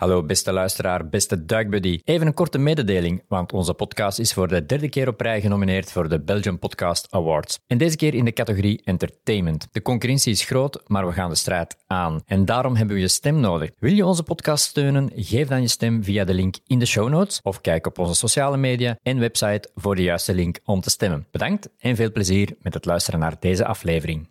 Hallo beste luisteraar, beste duikbuddy. Even een korte mededeling, want onze podcast is voor de derde keer op rij genomineerd voor de Belgian Podcast Awards. En deze keer in de categorie Entertainment. De concurrentie is groot, maar we gaan de strijd aan. En daarom hebben we je stem nodig. Wil je onze podcast steunen? Geef dan je stem via de link in de show notes of kijk op onze sociale media en website voor de juiste link om te stemmen. Bedankt en veel plezier met het luisteren naar deze aflevering.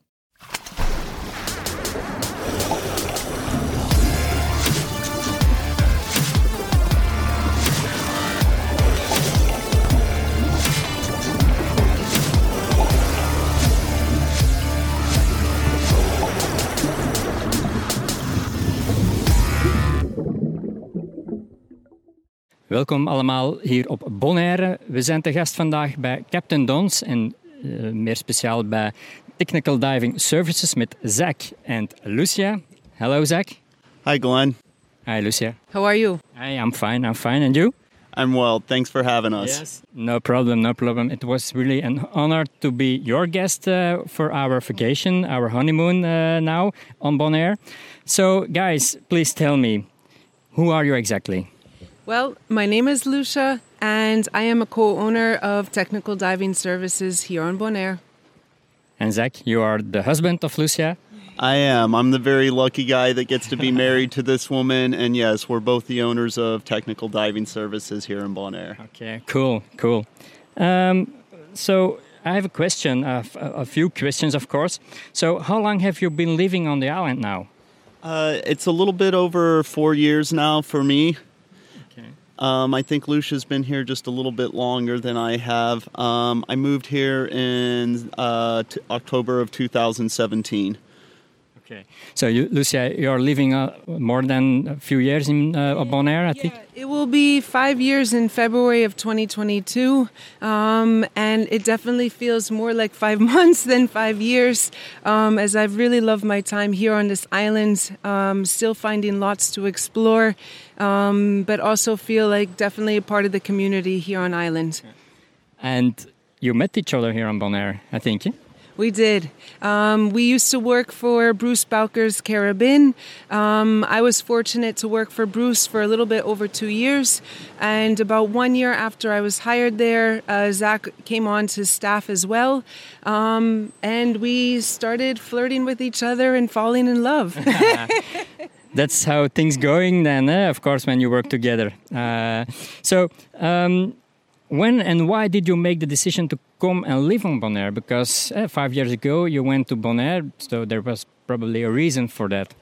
Welkom allemaal hier op Bonaire. We zijn te gast vandaag bij Captain Dons en uh, meer speciaal bij Technical Diving Services met Zach en Lucia. Hello, Zach. Hi, Glenn. Hi, Lucia. How are you? Hi, I'm fine. I'm fine. And you? I'm well. Thanks for having us. Yes. No problem. No problem. It was really an honor to be your guest uh, for our vacation, our honeymoon uh, now on Bonaire. So, guys, please tell me, who are you exactly? Well, my name is Lucia, and I am a co owner of Technical Diving Services here on Bonaire. And Zack, you are the husband of Lucia? I am. I'm the very lucky guy that gets to be married to this woman, and yes, we're both the owners of Technical Diving Services here in Bonaire. Okay, cool, cool. Um, so, I have a question, uh, a few questions, of course. So, how long have you been living on the island now? Uh, it's a little bit over four years now for me. Um, I think Lucia's been here just a little bit longer than I have. Um, I moved here in uh, t- October of 2017. Okay. So, you, Lucia, you're living uh, more than a few years in uh, Bonaire, I yeah, think? It will be five years in February of 2022. Um, and it definitely feels more like five months than five years, um, as I've really loved my time here on this island, um, still finding lots to explore, um, but also feel like definitely a part of the community here on island. And you met each other here on Bonaire, I think. We did. Um, we used to work for Bruce Bowker's Carib Inn. Um, I was fortunate to work for Bruce for a little bit over two years. And about one year after I was hired there, uh, Zack came on to staff as well. Um, and we started flirting with each other and falling in love. That's how things going then, eh? of course, when you work together. Uh, so, um, when and why did you make the decision to come and live on Bonaire? Because uh, five years ago you went to Bonaire, so there was probably a reason for that.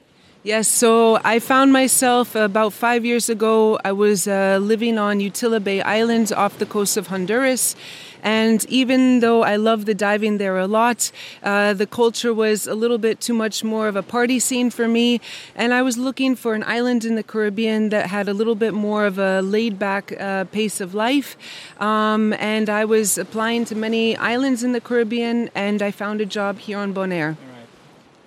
Yes, so I found myself about five years ago. I was uh, living on Utila Bay Island off the coast of Honduras. And even though I love the diving there a lot, uh, the culture was a little bit too much more of a party scene for me. And I was looking for an island in the Caribbean that had a little bit more of a laid back uh, pace of life. Um, and I was applying to many islands in the Caribbean, and I found a job here on Bonaire.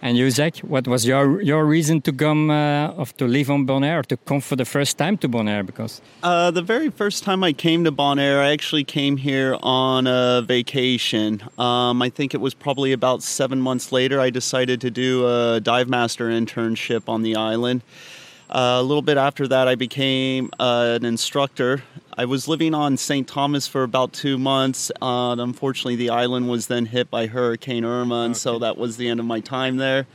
And you, Zack, what was your your reason to come uh, of to live on Bonaire, to come for the first time to Bonaire? Because uh, the very first time I came to Bonaire, I actually came here on a vacation. Um, I think it was probably about seven months later. I decided to do a dive master internship on the island. Uh, a little bit after that, I became uh, an instructor. I was living on St. Thomas for about two months. Uh, unfortunately, the island was then hit by Hurricane Irma, and okay. so that was the end of my time there.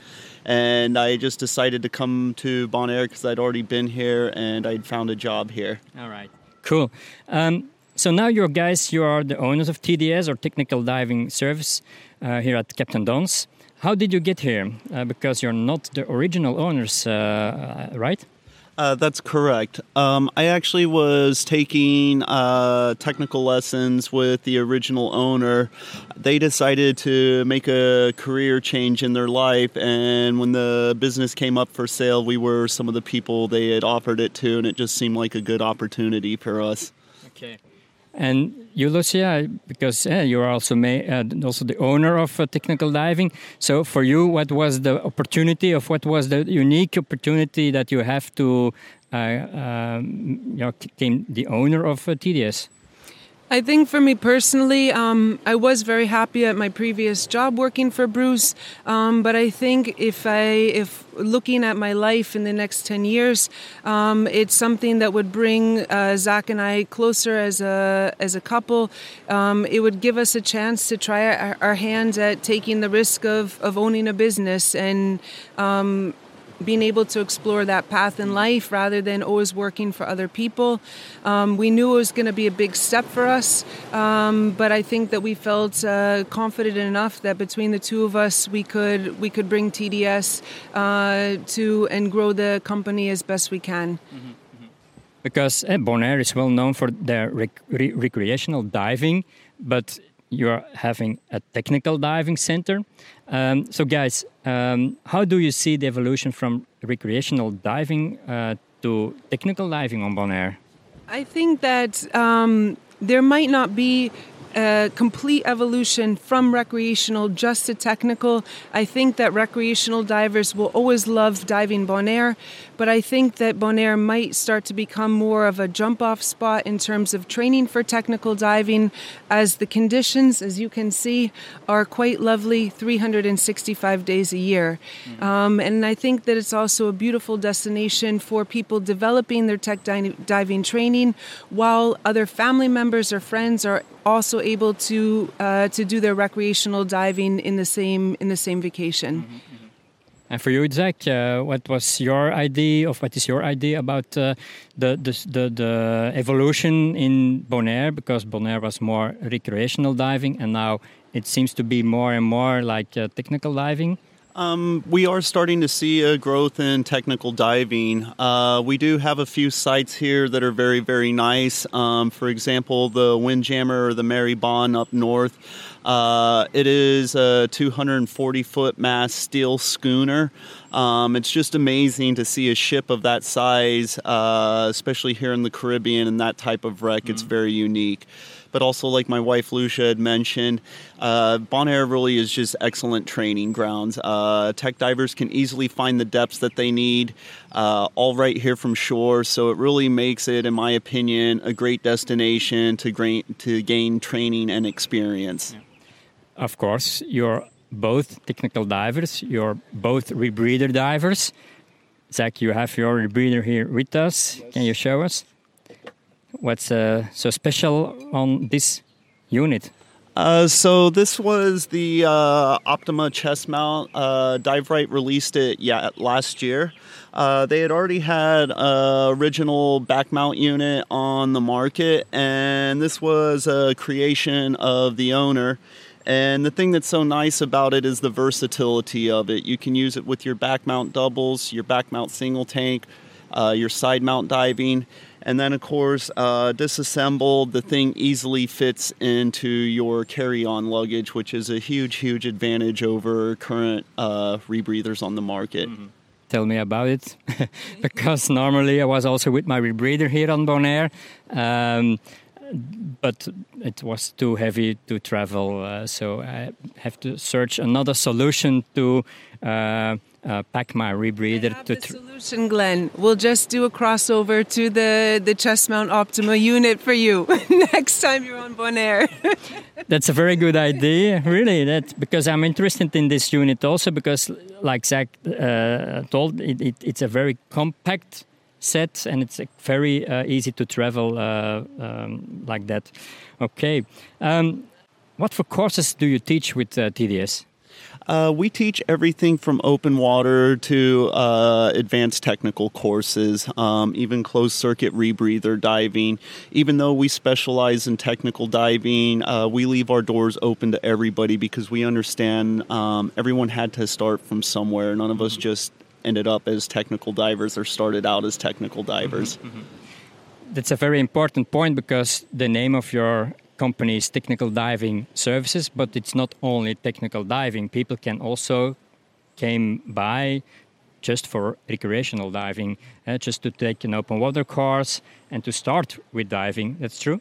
And I just decided to come to Bonaire because I'd already been here and I'd found a job here. All right, cool. Um, so now you're guys, you are the owners of TDS or Technical Diving Service uh, here at Captain Don's. How did you get here? Uh, because you're not the original owners, uh, right? Uh, that's correct. Um, I actually was taking uh, technical lessons with the original owner. They decided to make a career change in their life, and when the business came up for sale, we were some of the people they had offered it to, and it just seemed like a good opportunity for us. And you, Lucia, because uh, you are also uh, also the owner of uh, technical diving. So for you, what was the opportunity of what was the unique opportunity that you have to uh, um, you know, become the owner of uh, TDS? I think for me personally, um, I was very happy at my previous job working for Bruce. Um, but I think if I, if looking at my life in the next ten years, um, it's something that would bring uh, Zack and I closer as a as a couple. Um, it would give us a chance to try our, our hands at taking the risk of of owning a business and um, being able to explore that path in life rather than always working for other people. Um, we knew it was going to be a big step for us, um, but I think that we felt uh, confident enough that between the two of us, we could we could bring TDS uh, to and grow the company as best we can. Mm-hmm. Because eh, Bonaire is well known for their rec- re- recreational diving, but you're having a technical diving center. Um, so, guys, um, how do you see the evolution from recreational diving uh, to technical diving on Bonaire? I think that um, there might not be a complete evolution from recreational just to technical. I think that recreational divers will always love diving Bonaire, but I think that Bonaire might start to become more of a jump off spot in terms of training for technical diving, as the conditions, as you can see, are quite lovely 365 days a year. Mm-hmm. Um, and I think that it's also a beautiful destination for people developing their tech diving training while other family members or friends are also able to uh, to do their recreational diving in the same in the same vacation. Mm -hmm. And for you, Zack, uh, what was your idea of what is your idea about uh, the, the, the the evolution in Bonaire? Because Bonaire was more recreational diving, and now it seems to be more and more like uh, technical diving. Um, we are starting to see a growth in technical diving. Uh, we do have a few sites here that are very, very nice. Um, for example, the Windjammer or the Mari Bhan up north. Uh, it is a 240 foot mast steel schooner. Um, it's just amazing to see a ship of that size, uh, especially here in the Caribbean, and that type of wreck. Mm-hmm. It's very unique but also like my wife Lucia had mentioned, uh, Bonaire really is just excellent training grounds. Uh, tech divers can easily find the depths that they need, uh, all right here from shore. So it really makes it, in my opinion, a great destination to, gain to gain training and experience. Of course, you're both technical divers. You're both rebreather divers. Zack, you have your rebreather here with us. Yes. Can you show us? What's uh, so special on this unit? Uh, so this was the uh, Optima chest mount. Uh, Dive-Rite released it yeah last year. Uh, they had already had a original back mount unit on the market, and this was a creation of the owner. And the thing that's so nice about it is the versatility of it. You can use it with your back mount doubles, your back mount single tank, uh, your side mount diving, and then, of course, uh, disassembled, the thing easily fits into your carry on luggage, which is a huge, huge advantage over current uh, rebreathers on the market. Mm-hmm. Tell me about it, because normally I was also with my rebreather here on Bonaire. Um, but it was too heavy to travel, uh, so I have to search another solution to uh, uh, pack my rebreather. I have to the solution, Glenn. We'll just do a crossover to the the chest mount Optima unit for you next time you're on Bonaire. That's a very good idea, really. That because I'm interested in this unit also because, like Zack uh, told, it, it, it's a very compact set and it's very uh, easy to travel uh, um, like that. Okay. Um, what for courses do you teach with uh, TDS? Uh, we teach everything from open water to uh, advanced technical courses, um, even closed circuit rebreather diving. Even though we specialize in technical diving, uh, we leave our doors open to everybody because we understand um, everyone had to start from somewhere. None of us just ended up as technical divers or started out as technical divers. Mm-hmm, mm-hmm. That's a very important point because the name of your company's technical diving services, but it's not only technical diving. People can also came by just for recreational diving, uh, just to take an open water course and to start with diving. That's true.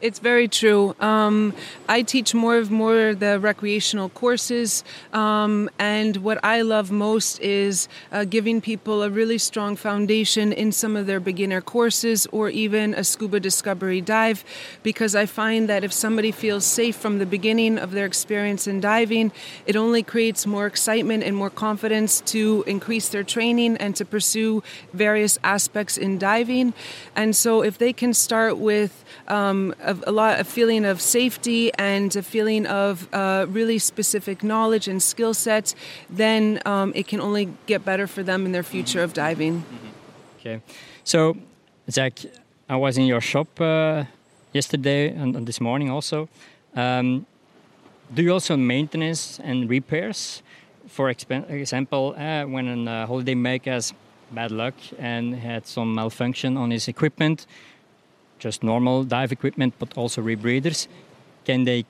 It's very true. Um, I teach more of more the recreational courses, um, and what I love most is uh, giving people a really strong foundation in some of their beginner courses or even a scuba discovery dive, because I find that if somebody feels safe from the beginning of their experience in diving, it only creates more excitement and more confidence to increase their training and to pursue various aspects in diving. And so, if they can start with um, a, a, lot a feeling of safety and a feeling of uh, really specific knowledge and skill sets, then um, it can only get better for them in their future of diving. Mm-hmm. Okay, so Zack, I was in your shop uh, yesterday and, and, this morning also. Um, do you also maintenance and repairs? For example, uh, when a holiday maker has bad luck and had some malfunction on his equipment, just normal dive equipment, but also rebreathers. Can they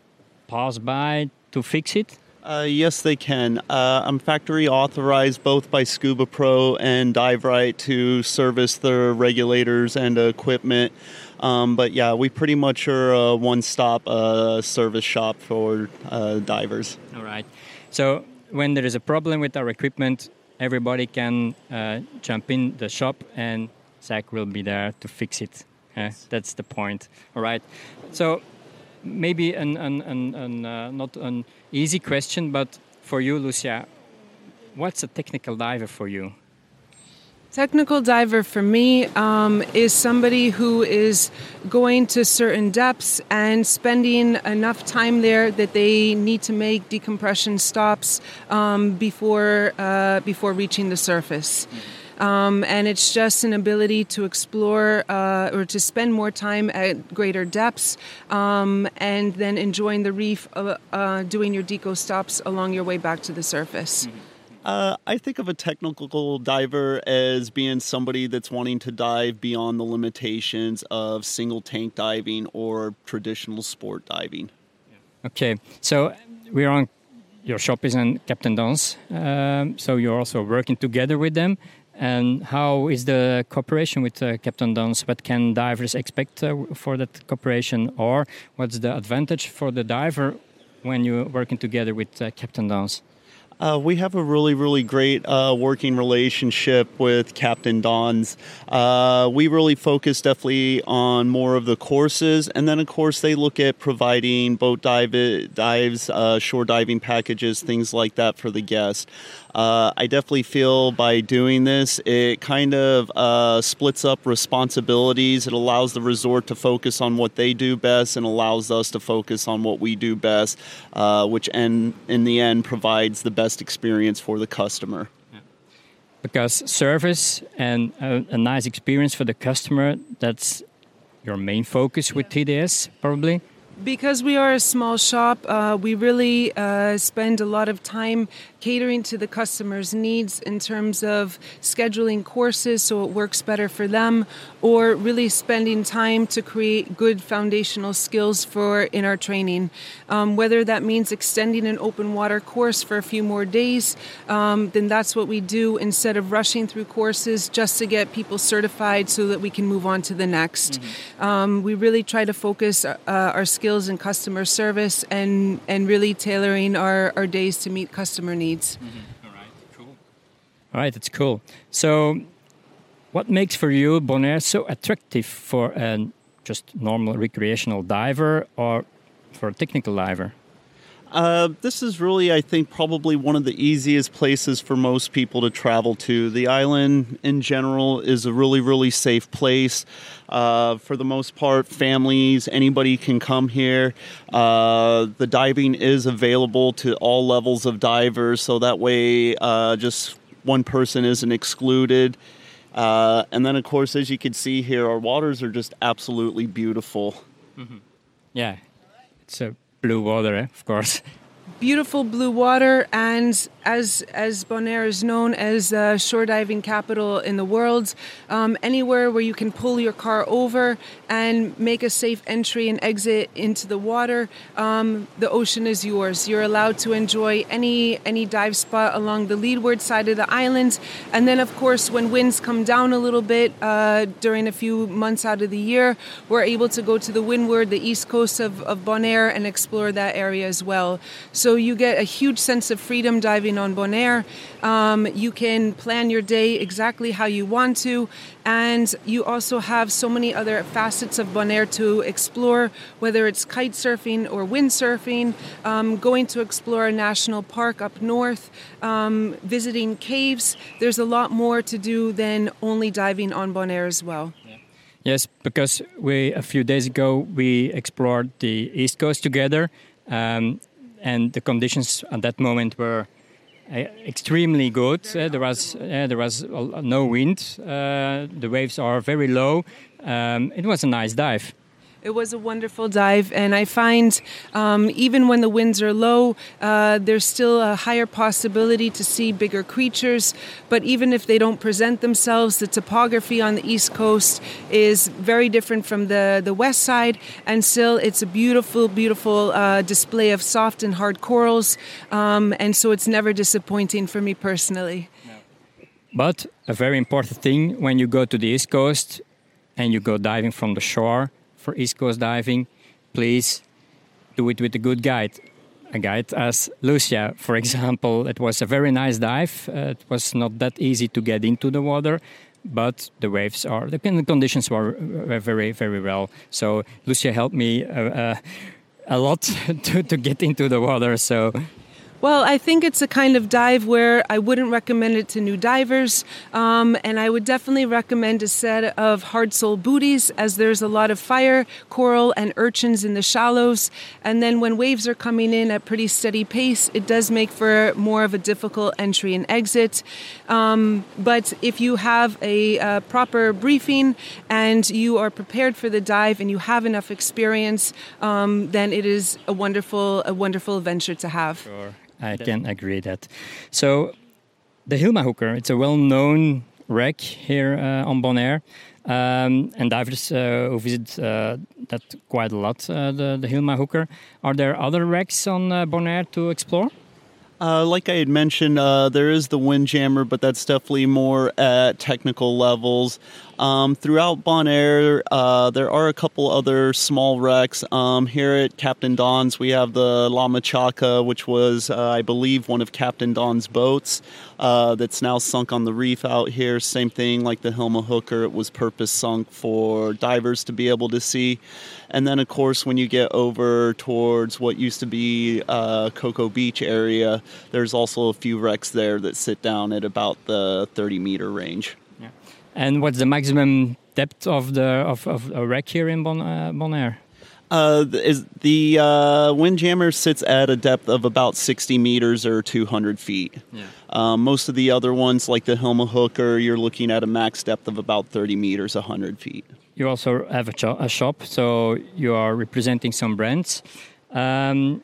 pass by to fix it? Uh, yes, they can. Uh, I'm factory authorized both by Scuba Pro and Dive Rite to service their regulators and equipment. Um, but yeah, we pretty much are a one stop uh, service shop for uh, divers. All right. So when there is a problem with our equipment, everybody can uh, jump in the shop and Zack will be there to fix it. Yeah, that's the point. All right. So maybe an, an, an, an uh, not an easy question, but for you, Lucia, what's a technical diver for you? Technical diver for me um, is somebody who is going to certain depths and spending enough time there that they need to make decompression stops um, before uh, before reaching the surface. Mm-hmm. Um, and it's just an ability to explore uh, or to spend more time at greater depths um, and then enjoying the reef, uh, uh, doing your deco stops along your way back to the surface. Mm-hmm. Uh, I think of a technical diver as being somebody that's wanting to dive beyond the limitations of single tank diving or traditional sport diving. Okay, so we're on your shop is in Captain Don's, um, so you're also working together with them. And how is the cooperation with uh, Captain Don's? What can divers expect uh, for that cooperation, or what's the advantage for the diver when you're working together with uh, Captain Don's? Uh, we have a really, really great uh, working relationship with Captain Don's. Uh, we really focus definitely on more of the courses, and then of course they look at providing boat dive dives, uh, shore diving packages, things like that for the guest. Uh, I definitely feel by doing this, it kind of uh, splits up responsibilities. It allows the resort to focus on what they do best and allows us to focus on what we do best, which end, in the end provides the best experience for the customer. Because service and a, a nice experience for the customer, that's your main focus with TDS, probably. Because we are a small shop, uh, we really uh, spend a lot of time catering to the customer's needs in terms of scheduling courses so it works better for them, or really spending time to create good foundational skills for in our training. Um, whether that means extending an open water course for a few more days, um, then that's what we do instead of rushing through courses just to get people certified so that we can move on to the next. Mm-hmm. Um, we really try to focus uh, our skills skills in customer service and, and really tailoring our, our days to meet customer needs. Mm-hmm. All right, cool. All right, that's cool. So, what makes for you Bonaire so attractive for a just normal recreational diver or for a technical diver? Uh, this is really, I think, probably one of the easiest places for most people to travel to. The island in general is a really, really safe place. Uh, for the most part, families, anybody can come here. Uh, the diving is available to all levels of divers, so that way, uh, just one person isn't excluded. Uh, and then, of course, as you can see here, our waters are just absolutely beautiful. Mm-hmm. Yeah, it's a blue water, eh? of course. beautiful blue water, and as as Bonaire is known as the shore diving capital in the world, um, anywhere where you can pull your car over and make a safe entry and exit into the water, um, the ocean is yours. You're allowed to enjoy any any dive spot along the leeward side of the island, and then of course when winds come down a little bit uh, during a few months out of the year, we're able to go to the windward, the east coast of, of Bonaire, and explore that area as well. So you get a huge sense of freedom diving on Bonaire. Um, you can plan your day exactly how you want to, and you also have so many other facets of Bonaire to explore, whether it's kite surfing or windsurfing, um, going to explore a national park up north, um, visiting caves. There's a lot more to do than only diving on Bonaire as well. Yes, because we a few days ago we explored the east coast together, um, and the conditions at that moment were extremely good. Uh, there was uh, there was no wind. Uh, the waves are very low. Um, it was a nice dive. It was a wonderful dive, and I find um, even when the winds are low, uh, there's still a higher possibility to see bigger creatures. But even if they don't present themselves, the topography on the east coast is very different from the, the west side, and still it's a beautiful, beautiful uh, display of soft and hard corals, um, and so it's never disappointing for me personally. But a very important thing when you go to the east coast and you go diving from the shore for East Coast diving, please do it with a good guide. A guide as Lucia, for example. It was a very nice dive. Uh, it was not that easy to get into the water, but the waves are, the conditions were, were very, very well. So Lucia helped me uh, uh, a lot to, to get into the water. So well, I think it's a kind of dive where I wouldn't recommend it to new divers, um, and I would definitely recommend a set of hard sole booties as there's a lot of fire, coral, and urchins in the shallows. And then when waves are coming in at pretty steady pace, it does make for more of a difficult entry and exit. Um, but if you have a, a proper briefing and you are prepared for the dive and you have enough experience, um, then it is a wonderful, a wonderful adventure to have. Sure. I can agree that. So the Hilma hooker, it's a well-known wreck here uh, on Bonaire. Um, and divers uh, who visit uh, that quite a lot, uh, the, the Hilma hooker. Are there other wrecks on uh, Bonaire to explore? Uh, like I had mentioned, uh, there is the Windjammer, but that's definitely more at technical levels. Um, throughout Bonaire, uh, there are a couple other small wrecks. Um, here at Captain Don's, we have the La Machaca, which was, uh, I believe, one of Captain Don's boats uh, that's now sunk on the reef out here. Same thing like the Hilma Hooker, it was purpose sunk for divers to be able to see. And then, of course, when you get over towards what used to be uh, Cocoa Beach area, there's also a few wrecks there that sit down at about the 30 meter range. Yeah. And what's the maximum depth of the of, of a wreck here in bon, uh, Bonaire? Uh, is the uh, Windjammer sits at a depth of about 60 meters or 200 feet. Yeah. Um, most of the other ones, like the Hilma Hooker, you're looking at a max depth of about 30 meters, 100 feet. You also have a, cho- a shop, so you are representing some brands. Um,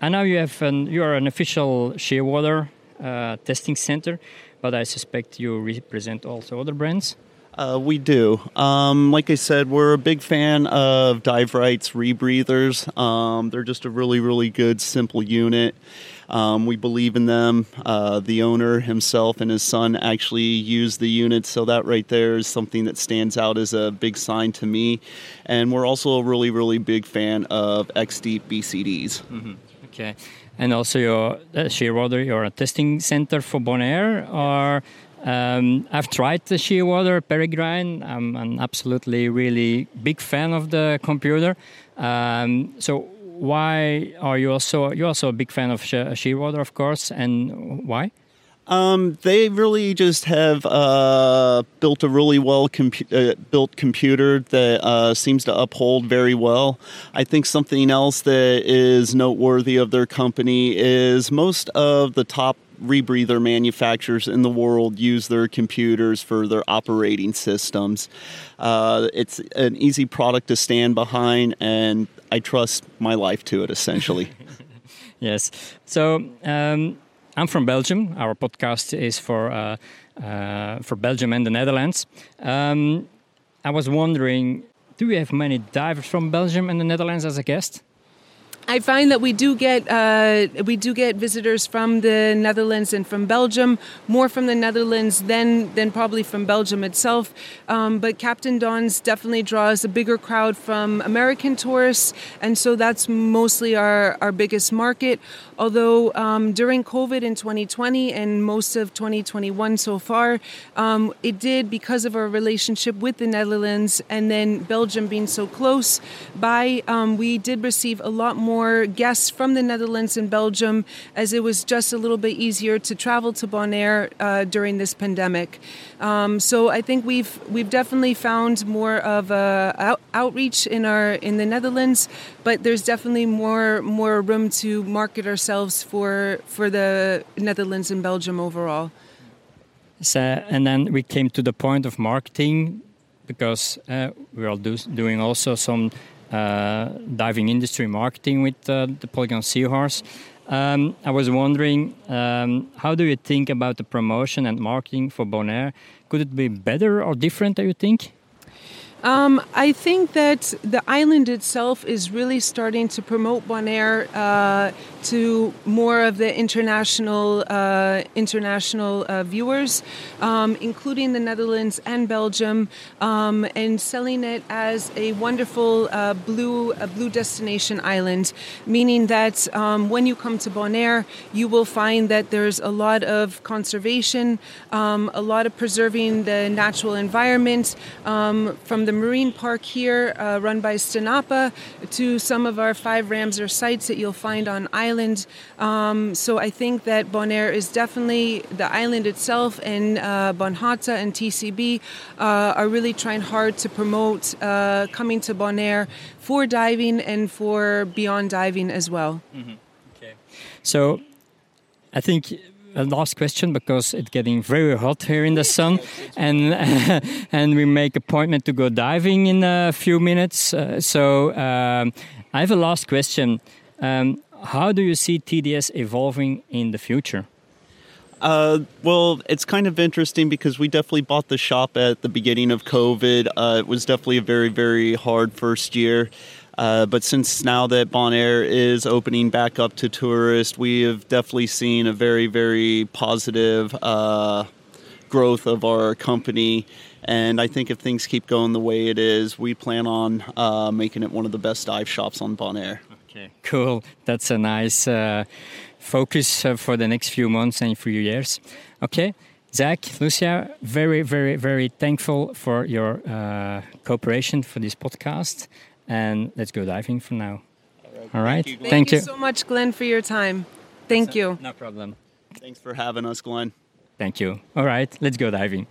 and now you have an, you are an official Shearwater uh, testing center but I suspect you represent also other brands. Uh, we do. Um, like I said, we're a big fan of Dive Rite's rebreathers. Um, they're just a really, really good, simple unit. Um, we believe in them. Uh, the owner himself and his son actually use the unit, so that right there is something that stands out as a big sign to me. And we're also a really, really big fan of X Deep BCDs. Mm-hmm. Okay and also your uh, Shearwater, your testing center for Bonaire, or um, I've tried the Shearwater Peregrine. I'm an absolutely really big fan of the computer. Um, so why are you also you also a big fan of Shearwater, of course, and why? Um, they really just have uh, built a really well compu- uh, built computer that uh, seems to uphold very well. I think something else that is noteworthy of their company is most of the top rebreather manufacturers in the world use their computers for their operating systems. Uh, it's an easy product to stand behind, and I trust my life to it essentially. yes. So um, I'm from Belgium. Our podcast is for uh, uh, for Belgium and the Netherlands. Um, I was wondering, do we have many divers from Belgium and the Netherlands as a guest? I find that we do get uh, we do get visitors from the Netherlands and from Belgium, more from the Netherlands than than probably from Belgium itself. Um, but Captain Don's definitely draws a bigger crowd from American tourists, and so that's mostly our our biggest market. Although um, during COVID in 2020 and most of 2021 so far, um, it did because of our relationship with the Netherlands and then Belgium being so close by, um, we did receive a lot more guests from the Netherlands and Belgium as it was just a little bit easier to travel to Bonaire uh, during this pandemic. Um, so I think we've we've definitely found more of a out, outreach in our in the Netherlands, but there's definitely more more room to market ourselves for for the Netherlands and Belgium overall. So, and then we came to the point of marketing because uh, we are do, doing also some diving industry marketing with uh, the Polygon Seahorse. Um, I was wondering, um, how do you think about the promotion and marketing for Bonaire? Could it be better or different, do you think? Um, I think that the island itself is really starting to promote Bonaire uh, to more of the international uh, international uh, viewers, um, including the Netherlands and Belgium, um, and selling it as a wonderful uh, blue blue destination island, meaning that um, when you come to Bonaire, you will find that there's a lot of conservation, um, a lot of preserving the natural environment um, from the marine park here, uh, run by STINAPA, to some of our five Ramsar sites that you'll find on island. Um, so I think that Bonaire is definitely the island itself, and uh, Bonhata and TCB uh, are really trying hard to promote uh, coming to Bonaire for diving and for beyond diving as well. Mm-hmm. Okay. So I think a last question because it's getting very hot here in the sun, and and we make appointment to go diving in a few minutes. Uh, so um, I have a last question. Um, how do you see TDS evolving in the future? Uh, well, it's kind of interesting because we definitely bought the shop at the beginning of COVID. Uh, it was definitely a very, very hard first year. Uh, but since now that Bonaire is opening back up to tourists, we have definitely seen a very, very positive uh, growth of our company. And I think if things keep going the way it is, we plan on uh, making it one of the best dive shops on Bonaire. Okay, cool. That's a nice uh, focus uh, for the next few months and few years. Okay, Zack, Lucia, very, very, very thankful for your uh, cooperation for this podcast. And let's go diving for now. All right. Thank, you, Thank you so much, Glenn, for your time. Thank you. No problem. Thanks for having us, Glenn. Thank you. All right, let's go diving.